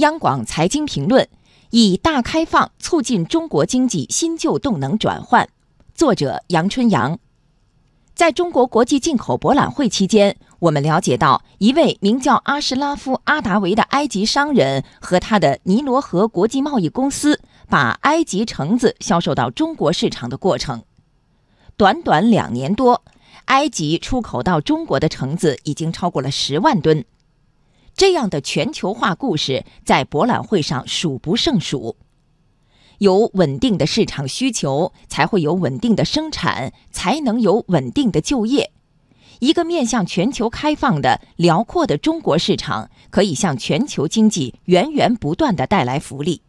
央广财经评论：以大开放促进中国经济新旧动能转换。作者杨春阳。在中国国际进口博览会期间，我们了解到，一位名叫阿什拉夫·阿达维的埃及商人和他的尼罗河国际贸易公司把埃及橙子销售到中国市场的过程。短短两年多。埃及出口到中国的橙子已经超过了十万吨，这样的全球化故事在博览会上数不胜数。有稳定的市场需求，才会有稳定的生产，才能有稳定的就业。一个面向全球开放的辽阔的中国市场，可以向全球经济源源不断的带来福利。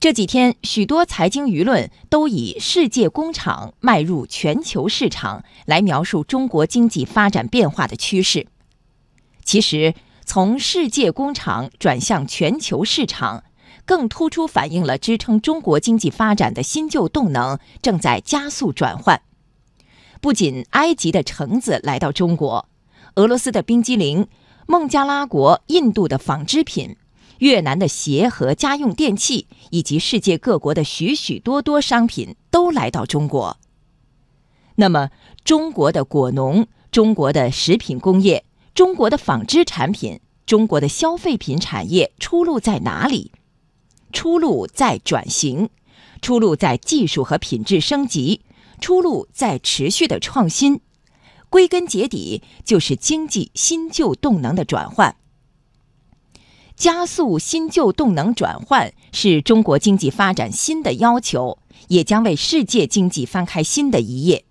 这几天，许多财经舆论都以“世界工厂迈入全球市场”来描述中国经济发展变化的趋势。其实，从世界工厂转向全球市场，更突出反映了支撑中国经济发展的新旧动能正在加速转换。不仅埃及的橙子来到中国，俄罗斯的冰激凌、孟加拉国、印度的纺织品。越南的鞋和家用电器，以及世界各国的许许多多商品都来到中国。那么，中国的果农、中国的食品工业、中国的纺织产品、中国的消费品产业出路在哪里？出路在转型，出路在技术和品质升级，出路在持续的创新。归根结底，就是经济新旧动能的转换。加速新旧动能转换是中国经济发展新的要求，也将为世界经济翻开新的一页。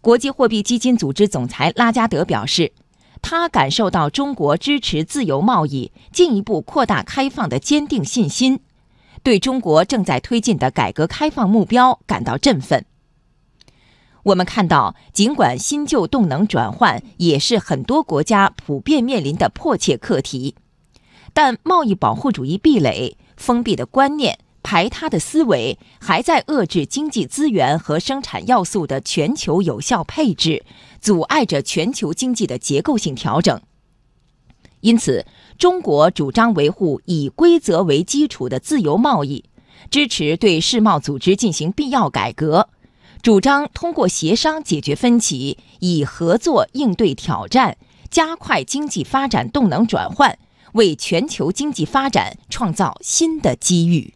国际货币基金组织总裁拉加德表示，他感受到中国支持自由贸易、进一步扩大开放的坚定信心，对中国正在推进的改革开放目标感到振奋。我们看到，尽管新旧动能转换也是很多国家普遍面临的迫切课题。但贸易保护主义壁垒、封闭的观念、排他的思维，还在遏制经济资源和生产要素的全球有效配置，阻碍着全球经济的结构性调整。因此，中国主张维护以规则为基础的自由贸易，支持对世贸组织进行必要改革，主张通过协商解决分歧，以合作应对挑战，加快经济发展动能转换。为全球经济发展创造新的机遇。